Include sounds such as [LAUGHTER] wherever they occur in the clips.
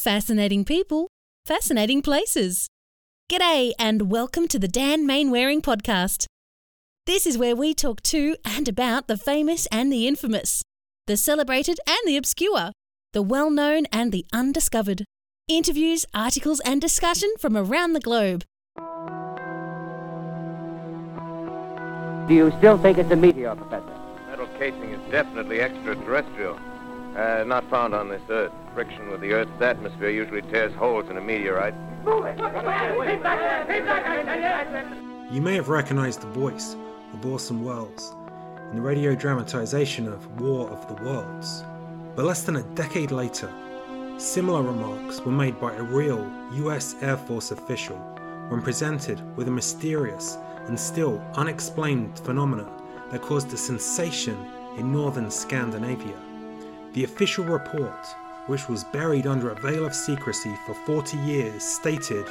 Fascinating people, fascinating places. G'day, and welcome to the Dan Mainwaring podcast. This is where we talk to and about the famous and the infamous, the celebrated and the obscure, the well known and the undiscovered. Interviews, articles, and discussion from around the globe. Do you still think it's a meteor, Professor? Metal casing is definitely extraterrestrial. Uh, not found on this Earth. Friction with the Earth's atmosphere usually tears holes in a meteorite. You may have recognized the voice of Orson Welles in the radio dramatization of War of the Worlds. But less than a decade later, similar remarks were made by a real US Air Force official when presented with a mysterious and still unexplained phenomena that caused a sensation in northern Scandinavia. The official report, which was buried under a veil of secrecy for 40 years, stated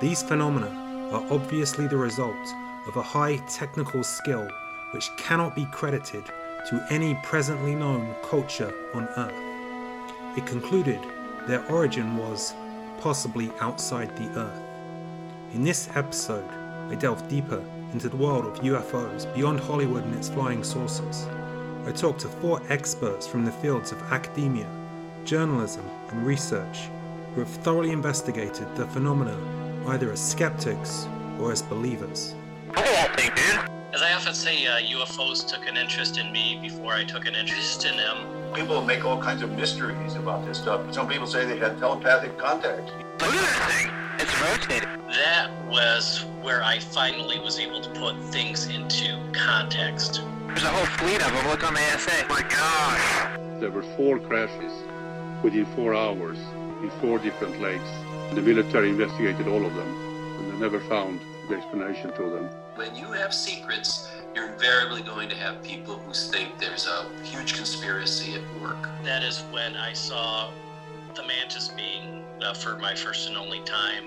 these phenomena are obviously the result of a high technical skill which cannot be credited to any presently known culture on Earth. It concluded their origin was possibly outside the Earth. In this episode, I delve deeper into the world of UFOs beyond Hollywood and its flying saucers. I talked to four experts from the fields of academia, journalism, and research who have thoroughly investigated the phenomena either as skeptics or as believers. As I often say, uh, UFOs took an interest in me before I took an interest in them. People make all kinds of mysteries about this stuff. Some people say they had telepathic contact. Look at that thing. It's rotating. That was where I finally was able to put things into context. There's a whole fleet of them. Look on the ASA. My gosh. There were four crashes within four hours in four different lakes. The military investigated all of them, and they never found the explanation to them. When you have secrets, you're invariably going to have people who think there's a huge conspiracy at work. That is when I saw the mantis being uh, for my first and only time.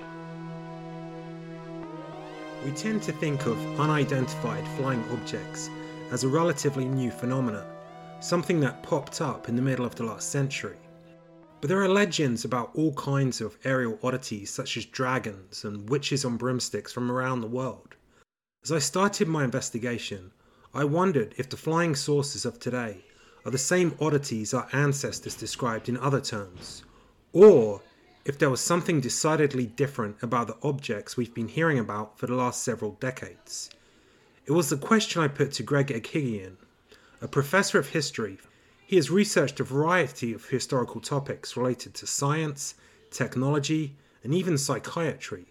We tend to think of unidentified flying objects as a relatively new phenomenon, something that popped up in the middle of the last century. But there are legends about all kinds of aerial oddities such as dragons and witches on broomsticks from around the world. As I started my investigation, I wondered if the flying saucers of today are the same oddities our ancestors described in other terms, or if there was something decidedly different about the objects we've been hearing about for the last several decades. It was the question I put to Greg Eghigian, a professor of history. He has researched a variety of historical topics related to science, technology, and even psychiatry.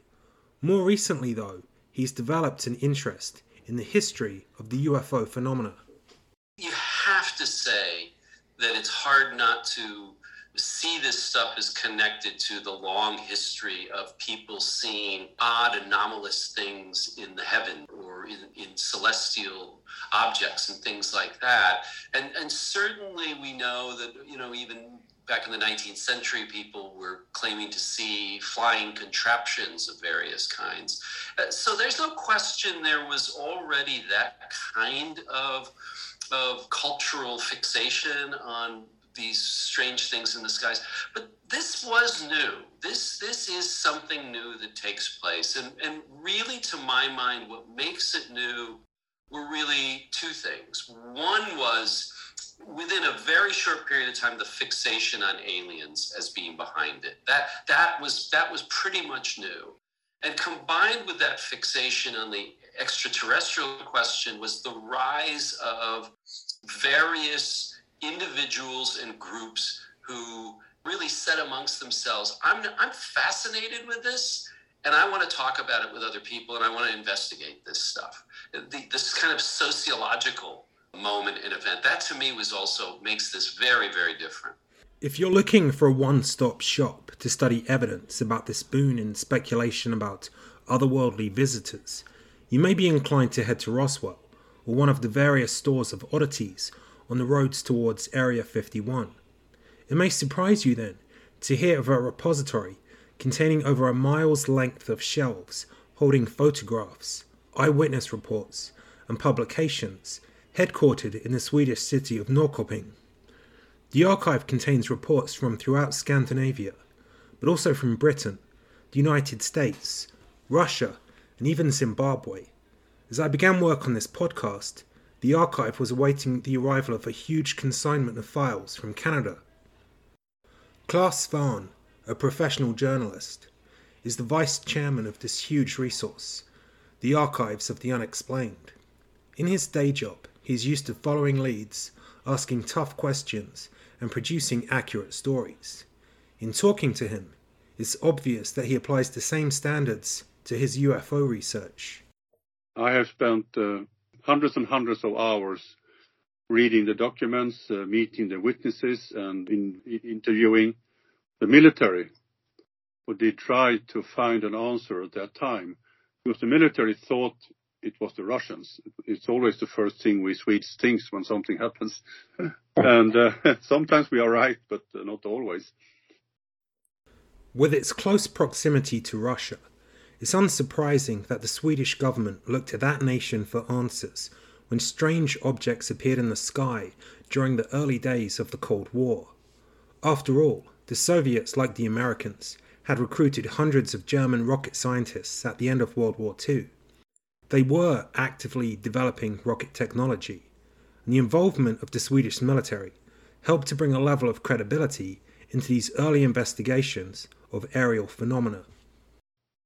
More recently, though, he's developed an interest in the history of the UFO phenomena. You have to say that it's hard not to see this stuff as connected to the long history of people seeing odd anomalous things in the heaven or in, in celestial objects and things like that. And and certainly we know that you know even back in the 19th century people were claiming to see flying contraptions of various kinds. Uh, so there's no question there was already that kind of of cultural fixation on these strange things in the skies. But this was new. This this is something new that takes place. And and really to my mind, what makes it new were really two things. One was within a very short period of time the fixation on aliens as being behind it. That that was that was pretty much new. And combined with that fixation on the extraterrestrial question was the rise of various individuals and groups who really said amongst themselves, I'm, I'm fascinated with this and I want to talk about it with other people and I want to investigate this stuff. The, this kind of sociological moment and event, that to me was also makes this very, very different. If you're looking for a one stop shop to study evidence about this boon and speculation about otherworldly visitors, you may be inclined to head to Roswell or one of the various stores of oddities on the roads towards Area 51. It may surprise you then to hear of a repository containing over a mile's length of shelves holding photographs, eyewitness reports, and publications headquartered in the Swedish city of Norrköping. The archive contains reports from throughout Scandinavia, but also from Britain, the United States, Russia, and even Zimbabwe. As I began work on this podcast, the archive was awaiting the arrival of a huge consignment of files from Canada. Clas Svahn, a professional journalist, is the vice chairman of this huge resource, the Archives of the Unexplained. In his day job, he is used to following leads, asking tough questions, and producing accurate stories. In talking to him, it's obvious that he applies the same standards to his UFO research. I have spent uh, hundreds and hundreds of hours reading the documents, uh, meeting the witnesses, and in, in interviewing the military who they tried to find an answer at that time. Because the military thought it was the Russians. It's always the first thing we Swedes think when something happens. [LAUGHS] and uh, [LAUGHS] sometimes we are right, but uh, not always. With its close proximity to Russia, it's unsurprising that the Swedish government looked to that nation for answers when strange objects appeared in the sky during the early days of the Cold War. After all, the Soviets, like the Americans, had recruited hundreds of German rocket scientists at the end of World War II. They were actively developing rocket technology, and the involvement of the Swedish military helped to bring a level of credibility into these early investigations of aerial phenomena.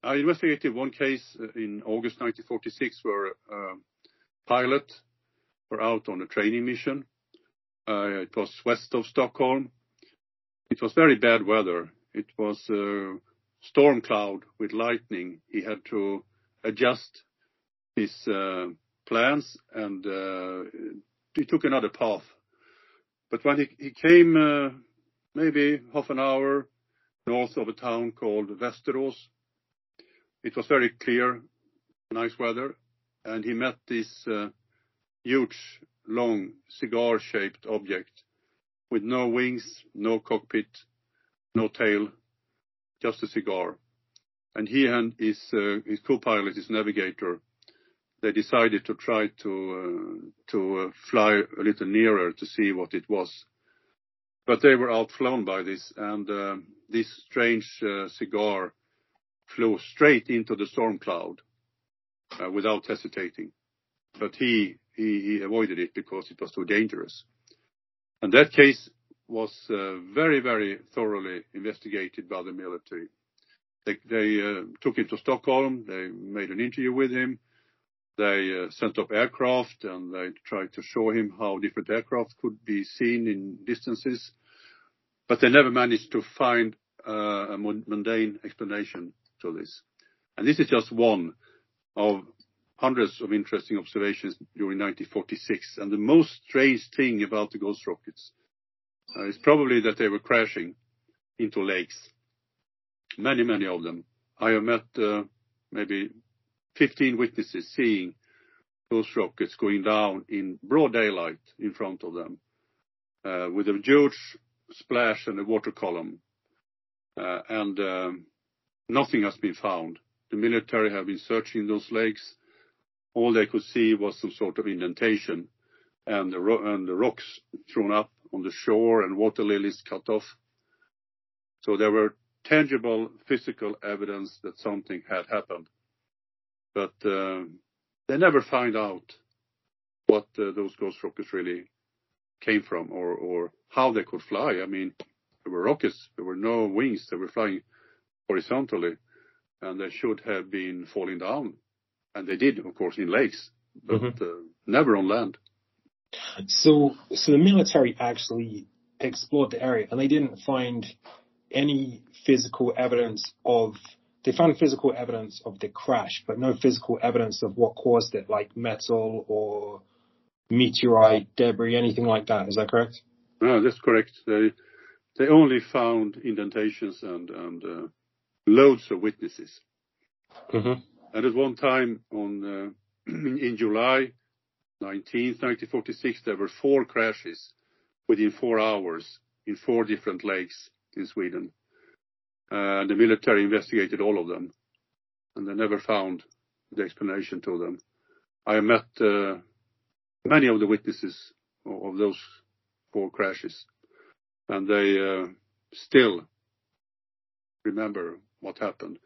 I investigated one case uh, in August 1946 where a um, pilot were out on a training mission. Uh, it was west of Stockholm. It was very bad weather. It was a storm cloud with lightning. He had to adjust his uh, plans and uh, he took another path. But when he, he came uh, maybe half an hour north of a town called Västerås, it was very clear, nice weather, and he met this uh, huge, long, cigar-shaped object with no wings, no cockpit, no tail, just a cigar. And he and his, uh, his co-pilot, his navigator, they decided to try to uh, to fly a little nearer to see what it was. But they were outflown by this, and this strange cigar flew straight into the storm cloud uh, without hesitating. But he, avoided it because it was too dangerous. And that case was uh, very, very thoroughly investigated by the military. They, uh, took him to Stockholm. They made an interview with him. They sent up aircraft and they tried to show him how different aircraft could be seen in distances. But they never managed to find a mundane explanation to this. And this is just one of hundreds of interesting observations during 1946. And the most strange thing about the ghost rockets uh, is probably that they were crashing into lakes. Many, many of them. I have met uh, maybe 15 witnesses seeing Ghost rockets going down in broad daylight in front of them, uh, with a huge splash and a water column. Nothing has been found. The military have been searching those lakes. All they could see was some sort of indentation and the, rocks thrown up on the shore and water lilies cut off. So there were tangible physical evidence that something had happened. But uh, they never find out what uh, those ghost rockets really came from or, or how they could fly. I mean, there were rockets, there were no wings, they were flying horizontally, and they should have been falling down. And they did, of course, in lakes, but mm-hmm. uh, never on land. So, so the military actually explored the area, and they didn't find any physical evidence of. They found physical evidence of the crash, but no physical evidence of what caused it, like metal or meteorite debris, anything like that. Is that correct? No, that's correct. They they only found indentations and and uh, loads of witnesses. Mm-hmm. And at one time on uh, [CLEARS THROAT] in, July 19th, 1946, there were four crashes within four hours in four different lakes in Sweden. Uh, the military investigated all of them, and they never found the explanation to them. I met uh, many of the witnesses of, of those four crashes, and they uh, still remember what happened.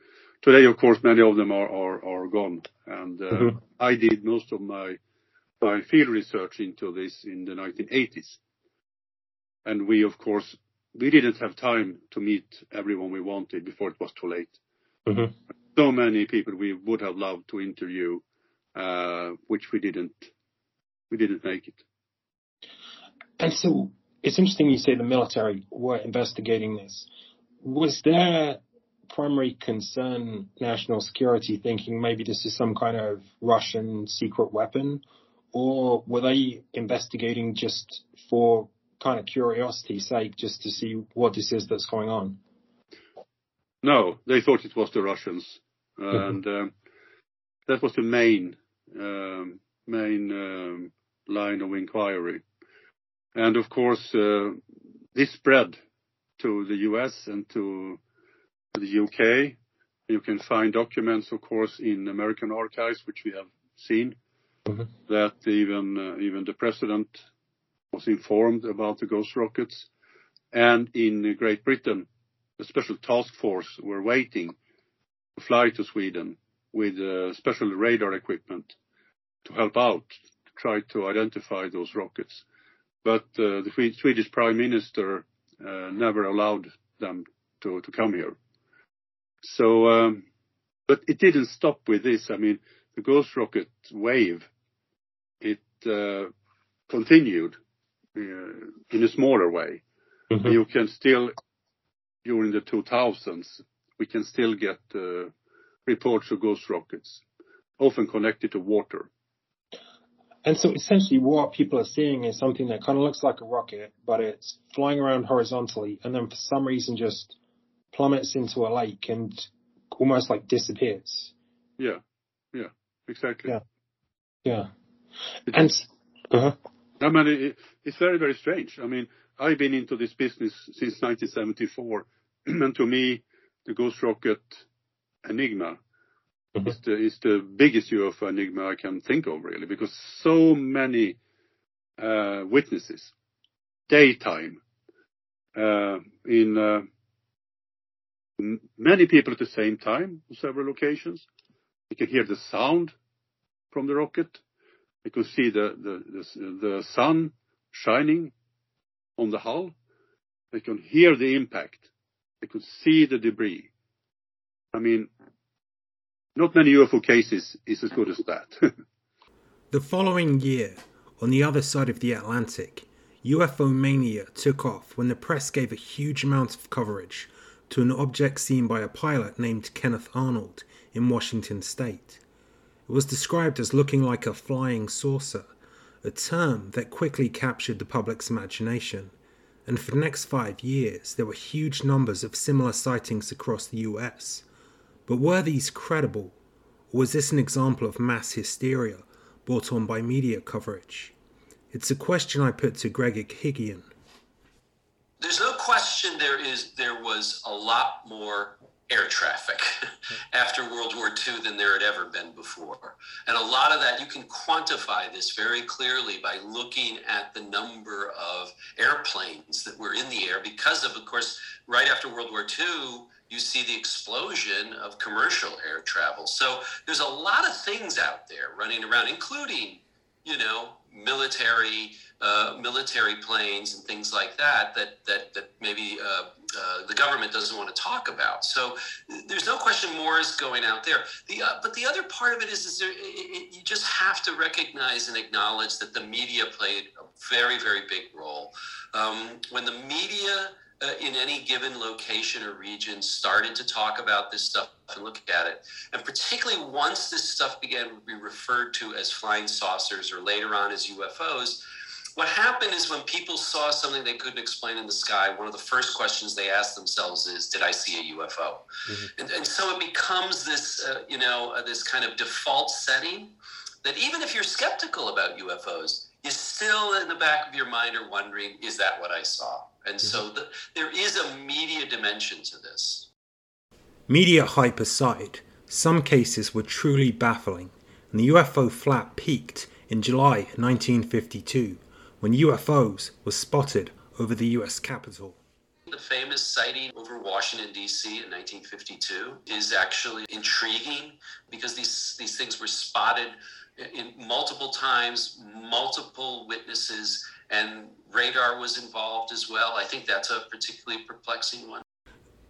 Today, of course, many of them are are, are gone, and uh, mm-hmm. I did most of my my field research into this in the 1980s, and we, of course, we didn't have time to meet everyone we wanted before it was too late. Mm-hmm. So many people we would have loved to interview, uh, which we didn't we didn't make it. And so it's interesting you say the military were investigating this. Was their primary concern national security, thinking maybe this is some kind of Russian secret weapon? Or were they investigating just for kind of curiosity's sake, just to see what this is that's going on? No, they thought it was the Russians. Mm-hmm. And um, that was the main um, main um, line of inquiry. And of course, uh, this spread to the U.S. and to the U.K. You can find documents, of course, in American archives, which we have seen, mm-hmm. that even uh, even the president was informed about the Ghost rockets. And in Great Britain, a special task force were waiting to fly to Sweden with uh, special radar equipment to help out, to try to identify those rockets but uh, the Swedish Prime Minister uh, never allowed them to come here. So, um, but It didn't stop with this. I mean, the Ghost rocket wave, it uh, continued in a smaller way. Mm-hmm. You can still, during the 2000s, we can still get reports of ghost rockets, often connected to water. And so essentially what people are seeing is something that kind of looks like a rocket, but it's flying around horizontally and then for some reason just plummets into a lake and almost like disappears. Yeah. Yeah. Exactly. Yeah. Yeah. and, uh-huh. I mean, it, it's very, very strange. I mean, I've been into this business since 1974 [CLEARS THROAT] and to me, the Ghost Rocket Enigma Mm-hmm. It's the, it's the biggest UFO enigma I can think of really, because so many uh, witnesses, daytime, uh, in uh, many people at the same time on several occasions. You can hear the sound from the rocket. You can see the, the, the, the sun shining on the hull. They can hear the impact. They could see the debris. I mean, not many UFO cases is as good as that. [LAUGHS] the following year, on the other side of the Atlantic, UFO mania took off when the press gave a huge amount of coverage to an object seen by a pilot named Kenneth Arnold in Washington state. It was described as looking like a flying saucer, a term that quickly captured the public's imagination. And for the next five years, there were huge numbers of similar sightings across the US. But were these credible, or was this an example of mass hysteria brought on by media coverage? It's a question I put to Greg Eghigian. There's no question there is there was a lot more air traffic [LAUGHS] after World War II than there had ever been before. And a lot of that, you can quantify this very clearly by looking at the number of airplanes that were in the air because of, of course, right after World War II, you see the explosion of commercial air travel. So there's a lot of things out there running around, including, you know, military uh, military planes and things like that that that that maybe uh, uh, the government doesn't want to talk about. So there's no question more is going out there. The uh, but the other part of it is is there, it, it, you just have to recognize and acknowledge that the media played a very very big role. Um, when the media uh, in any given location or region started to talk about this stuff and look at it. And particularly once this stuff began to be referred to as flying saucers or later on as UFOs, what happened is when people saw something they couldn't explain in the sky, one of the first questions they asked themselves is, "Did I see a UFO?" Mm-hmm. And, and, so it becomes this, uh, you know, uh, this kind of default setting that even if you're skeptical about UFOs, you still in the back of your mind are wondering, "Is that what I saw?" And so the, there is a media dimension to this. Media hype aside, some cases were truly baffling, and the UFO flap peaked in July 1952 when UFOs were spotted over the US Capitol. The famous sighting over Washington, D.C. in 1952 is actually intriguing because these, these things were spotted in multiple times, multiple witnesses, and radar was involved as well. I think that's a particularly perplexing one.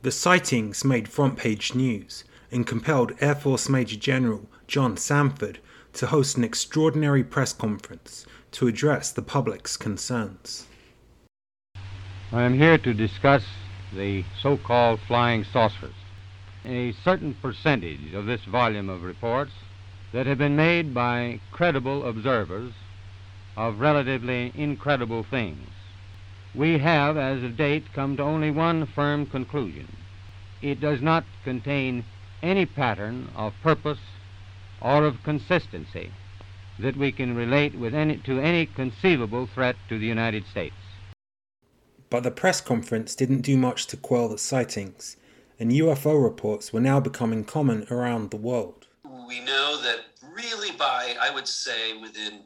The sightings made front page news and compelled Air Force Major General John Samford to host an extraordinary press conference to address the public's concerns. I am here to discuss the so called flying saucers. A certain percentage of this volume of reports that have been made by credible observers of relatively incredible things. We have, as of date, come to only one firm conclusion. It does not contain any pattern of purpose or of consistency that we can relate with any, to any conceivable threat to the United States. But the press conference didn't do much to quell the sightings, and UFO reports were now becoming common around the world. We know that really by, I would say, within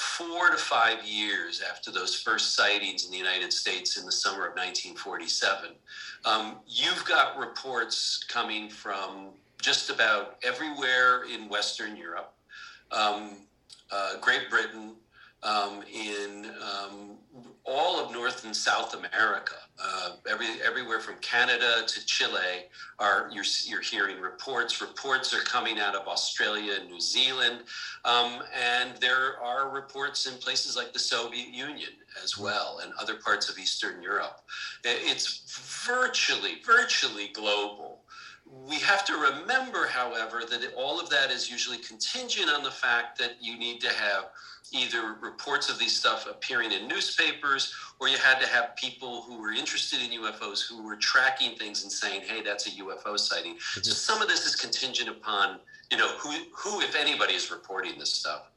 four to five years after those first sightings in the United States in the summer of 1947, um, you've got reports coming from just about everywhere in Western Europe, um, uh, Great Britain, um, in um, all of North and South America, uh, every, everywhere from Canada to Chile, are you're, you're hearing reports. Reports are coming out of Australia and New Zealand, um, and there are reports in places like the Soviet Union as well, and other parts of Eastern Europe. It's virtually, virtually global. We have to remember, however, that all of that is usually contingent on the fact that you need to have either reports of these stuff appearing in newspapers or you had to have people who were interested in UFOs who were tracking things and saying, hey, that's a UFO sighting. Mm-hmm. So some of this is contingent upon, you know, who, who, if anybody, is reporting this stuff.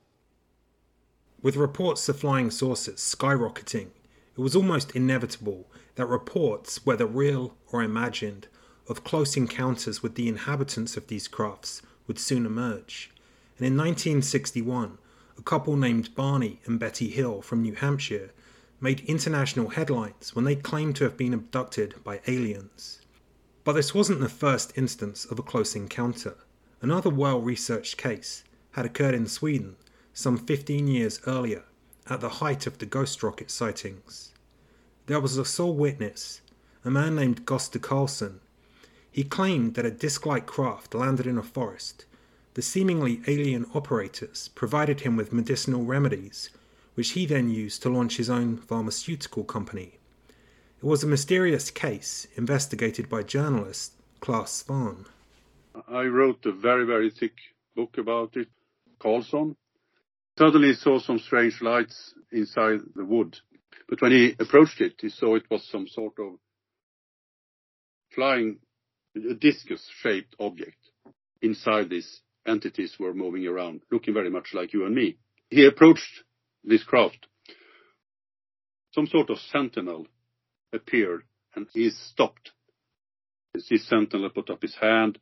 With reports of flying saucers skyrocketing, it was almost inevitable that reports, whether real or imagined, of close encounters with the inhabitants of these crafts would soon emerge. And in 1961, a couple named Barney and Betty Hill from New Hampshire made international headlines when they claimed to have been abducted by aliens. But this wasn't the first instance of a close encounter. Another well researched case had occurred in Sweden some 15 years earlier, at the height of the ghost rocket sightings. There was a sole witness, a man named Gösta Karlsson. He claimed that a disc like craft landed in a forest the seemingly alien operators provided him with medicinal remedies, which he then used to launch his own pharmaceutical company. It was a mysterious case investigated by journalist Clas Svahn. I wrote a very, very thick book about it, Karlsson. Suddenly saw some strange lights inside the wood. But when he approached it, he saw it was some sort of flying, discus shaped object inside this entities were moving around, looking very much like you and me. He approached this craft. Some sort of sentinel appeared and he stopped. This sentinel put up his hand,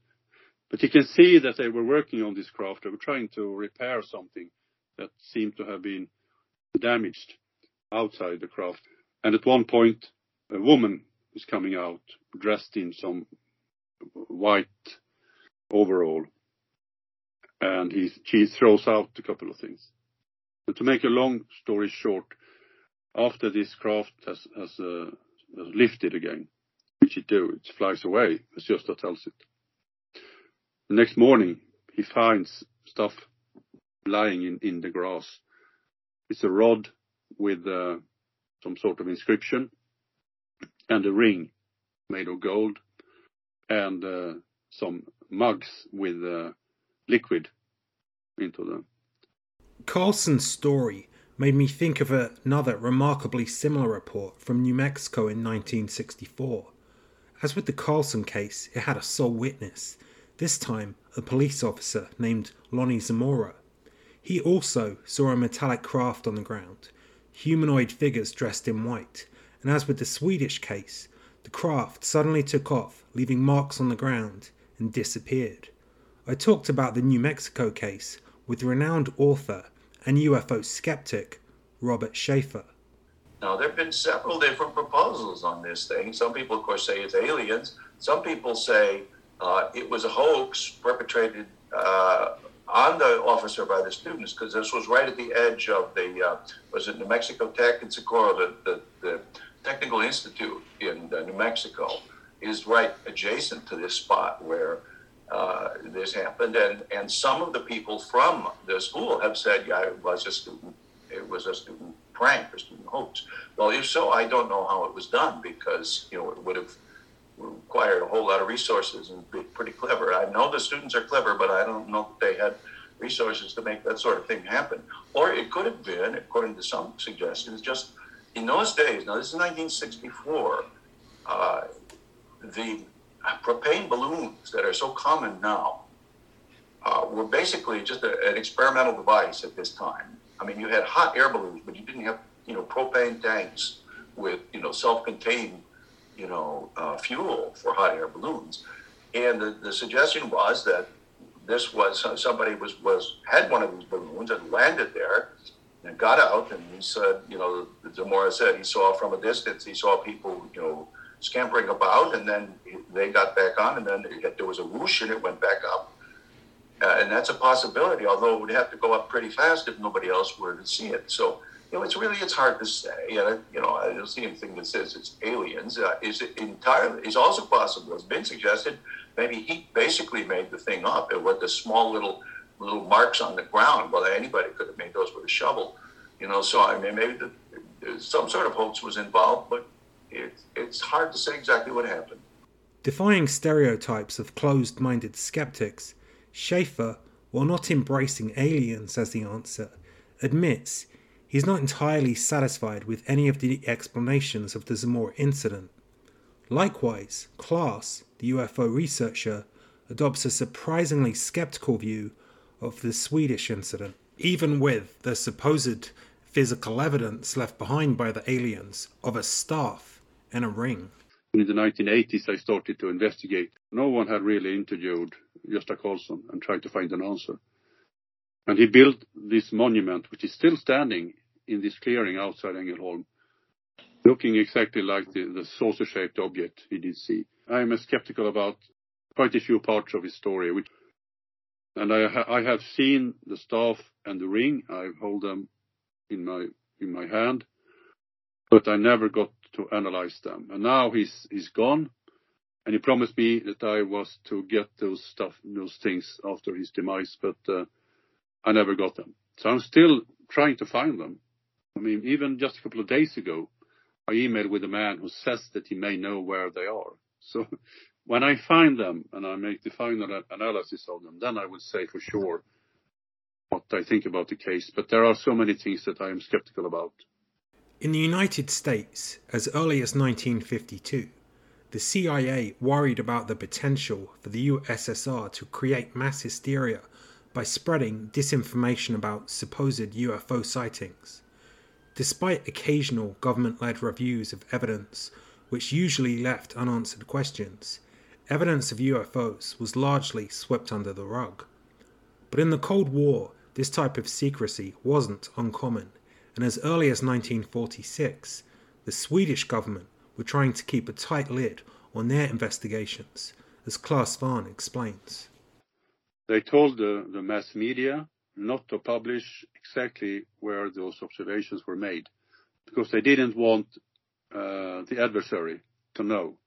but he can see that they were working on this craft. They were trying to repair something that seemed to have been damaged outside the craft. And at one point, a woman is coming out dressed in some white overall and he, throws out a couple of things. To make a long story short, after this craft uh, has lifted again, which it do, it flies away, as Gösta tells it. The next morning, he finds stuff lying in, the grass. It's a rod with uh, some sort of inscription and a ring made of gold and uh, some mugs with liquid into them. Karlsson's story made me think of another remarkably similar report from New Mexico in 1964. As with the Karlsson case, it had a sole witness, this time a police officer named Lonnie Zamora. He also saw a metallic craft on the ground, humanoid figures dressed in white, and as with the Swedish case, the craft suddenly took off, leaving marks on the ground, and disappeared. I talked about the New Mexico case with renowned author and UFO skeptic Robert Sheaffer. Now, there have been several different proposals on this thing. Some people, of course, say it's aliens. Some people say uh, it was a hoax perpetrated uh, on the officer by the students because this was right at the edge of the uh, was it New Mexico Tech in Socorro, the, the, the Technical Institute in uh, New Mexico is right adjacent to this spot where uh, this happened, and and some of the people from the school have said, yeah, it was a student, it was a student prank or student hoax. Well, if so, I don't know how it was done because you know it would have required a whole lot of resources and be pretty clever. I know the students are clever, but I don't know that they had resources to make that sort of thing happen. Or it could have been, according to some suggestions, just in those days. Now this is 1964. Uh, the propane balloons that are so common now uh, were basically just a, an experimental device at this time. I mean, you had hot air balloons, but you didn't have, you know, propane tanks with, you know, self-contained, you know, uh, fuel for hot air balloons. And the, the suggestion was that this was uh, somebody was was had one of these balloons and landed there and got out and he said, you know, Zamora said he saw from a distance, he saw people, you know, scampering about, and then they got back on, and then there was a whoosh, and it went back up. Uh, and that's a possibility, although it would have to go up pretty fast if nobody else were to see it. So, you know, it's really it's hard to say. And you know, I don't see anything that says it's aliens. Uh, is it entirely? Is also possible. It's been suggested maybe he basically made the thing up. It was the small little little marks on the ground. Well, anybody could have made those with a shovel. You know, so I mean, maybe the, some sort of hoax was involved, but it, it's hard to say exactly what happened. Defying stereotypes of closed minded skeptics, Sheaffer, while not embracing aliens as the answer, admits he's not entirely satisfied with any of the explanations of the Zamora incident. Likewise, Clas, the UFO researcher, adopts a surprisingly skeptical view of the Swedish incident, even with the supposed physical evidence left behind by the aliens of a staff and a ring. In the 1980s, I started to investigate. No one had really interviewed Gösta Karlsson and tried to find an answer. And he built this monument, which is still standing in this clearing outside Engelholm, looking exactly like the, the saucer-shaped object he did see. I am skeptical about quite a few parts of his story, which, and I, ha, I have seen the staff and the ring. I hold them in my in my hand, but I never got to analyze them. And now he's he's gone, and he promised me that I was to get those stuff, those things after his demise, but uh, I never got them. So I'm still trying to find them. I mean, even just a couple of days ago, I emailed with a man who says that he may know where they are. So [LAUGHS] when I find them and I make the final analysis of them, then I will say for sure what I think about the case. But there are so many things that I am skeptical about. In the United States, as early as 1952, the CIA worried about the potential for the USSR to create mass hysteria by spreading disinformation about supposed UFO sightings. Despite occasional government led reviews of evidence, which usually left unanswered questions, evidence of UFOs was largely swept under the rug. But in the Cold War, this type of secrecy wasn't uncommon and as early as 1946, the Swedish government were trying to keep a tight lid on their investigations, as Clas Svahn explains. They told the, the mass media not to publish exactly where those observations were made because they didn't want uh, the adversary to know.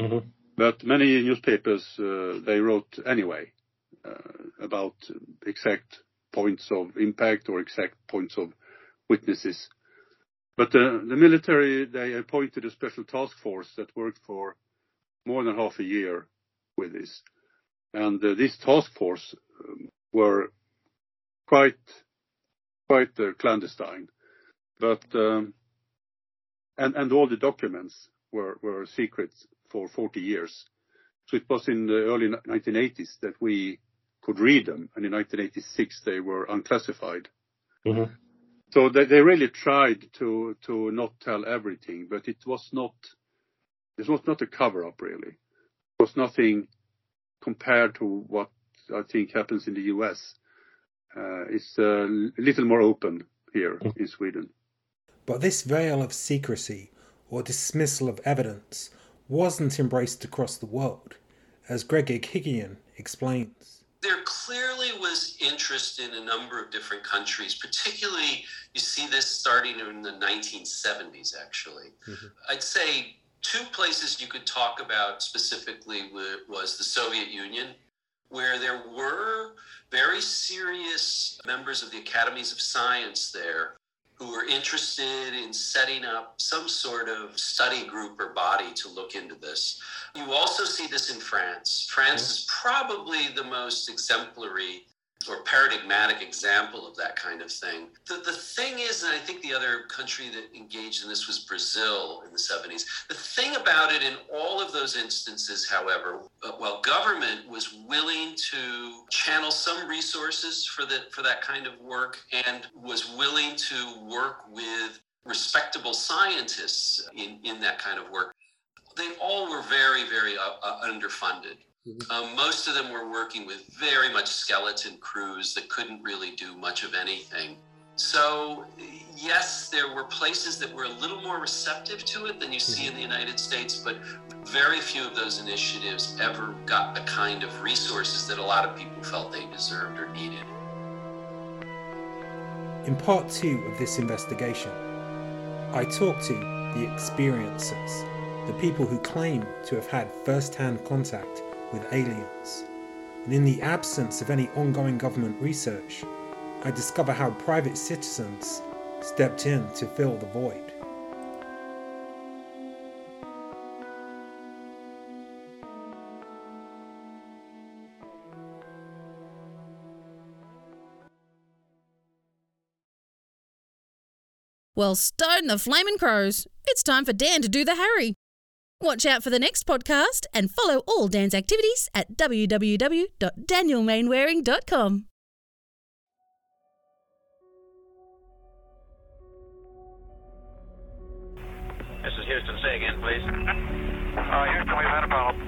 Mm-hmm. But many newspapers uh, they wrote anyway uh, about exact points of impact or exact points of witnesses. But the, military, they appointed a special task force that worked for more than half a year with this. And uh, this task force um, were quite, quite uh, clandestine. But, um, and, all the documents were, were secret for 40 years. So it was in the early 1980s that we could read them, and in 1986 they were unclassified. Mm-hmm. So they, they really tried to to not tell everything, but it was not it was not a cover up really. It was nothing compared to what I think happens in the US. Uh, it's a little more open here mm. in Sweden. But this veil of secrecy or dismissal of evidence wasn't embraced across the world, as Greg Eghigian explains. There clearly was interest in a number of different countries, particularly you see this starting in the 1970s, actually. Mm-hmm. I'd say two places you could talk about specifically was the Soviet Union, where there were very serious members of the academies of science there who were interested in setting up some sort of study group or body to look into this. You also see this in France. France is probably the most exemplary or paradigmatic example of that kind of thing. The, the thing is, and I think the other country that engaged in this was Brazil in the 70s. The thing about it in all of those instances, however, uh, while government was willing to channel some resources for, the, for that kind of work and was willing to work with respectable scientists in, in that kind of work, they all were very, very uh, uh, underfunded. Mm-hmm. Um, most of them were working with very much skeleton crews that couldn't really do much of anything. So, yes, there were places that were a little more receptive to it than you see in the United States, but very few of those initiatives ever got the kind of resources that a lot of people felt they deserved or needed. In part two of this investigation, I talked to the experiencers, the people who claim to have had first hand contact with aliens. And in the absence of any ongoing government research, I discover how private citizens stepped in to fill the void. Well, stone the flaming crows. It's time for Dan to do the Harry. Watch out for the next podcast and follow all Dan's activities at www.danielmainwaring.com. This is Houston. Say again, please. Uh, [LAUGHS] Houston, we've had a problem.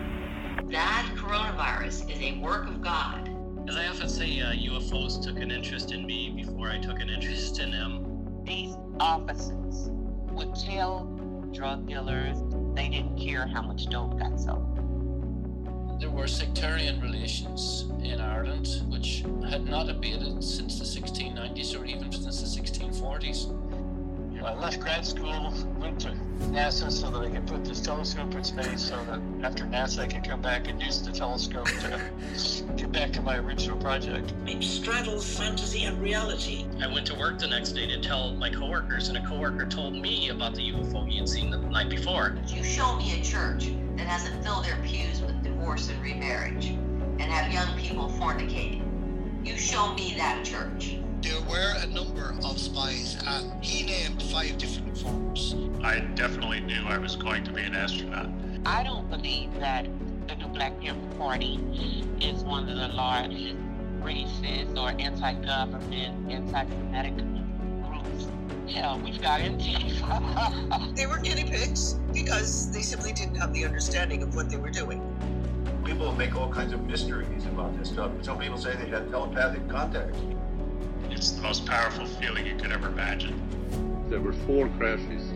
That coronavirus is a work of God. As I often say, uh, UFOs took an interest in me before I took an interest in them. These officers would tell drug dealers they didn't care how much dope got sold. There were sectarian relations in Ireland which had not abated since the 1690s or even since the 1640s. I left grad school, went to NASA so that I could put this telescope in space so that after NASA I could come back and use the telescope to get back to my original project. It straddles fantasy and reality. I went to work the next day to tell my coworkers, and a coworker told me about the UFO he had seen the night before. You show me a church that hasn't filled their pews with divorce and remarriage and have young people fornicating. You show me that church there were a number of spies, and he named five different forms. I definitely knew I was going to be an astronaut. I don't believe that the New Black Panther Party is one of the largest racist or anti-government, anti-Semitic groups. Hell, we've got Antifa. [LAUGHS] they were guinea pigs because they simply didn't have the understanding of what they were doing. People make all kinds of mysteries about this stuff. Some people say they had telepathic contact. It's the most powerful feeling you could ever imagine. There were four crashes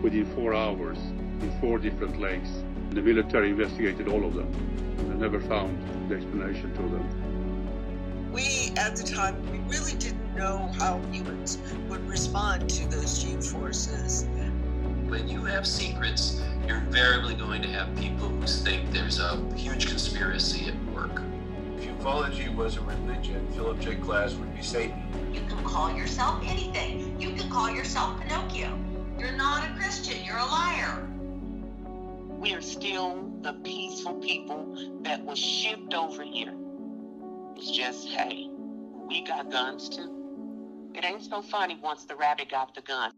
within four hours in four different lakes. The military investigated all of them and they never found the explanation to them. We, at the time, we really didn't know how humans would respond to those G forces. When you have secrets, you're invariably going to have people who think there's a huge conspiracy at work. If ufology was a religion, Philip J. Klass would be Satan. You can call yourself anything. You can call yourself Pinocchio. You're not a Christian. You're a liar. We are still the peaceful people that was shipped over here. It's just, hey, we got guns too. It ain't so funny once the rabbit got the gun.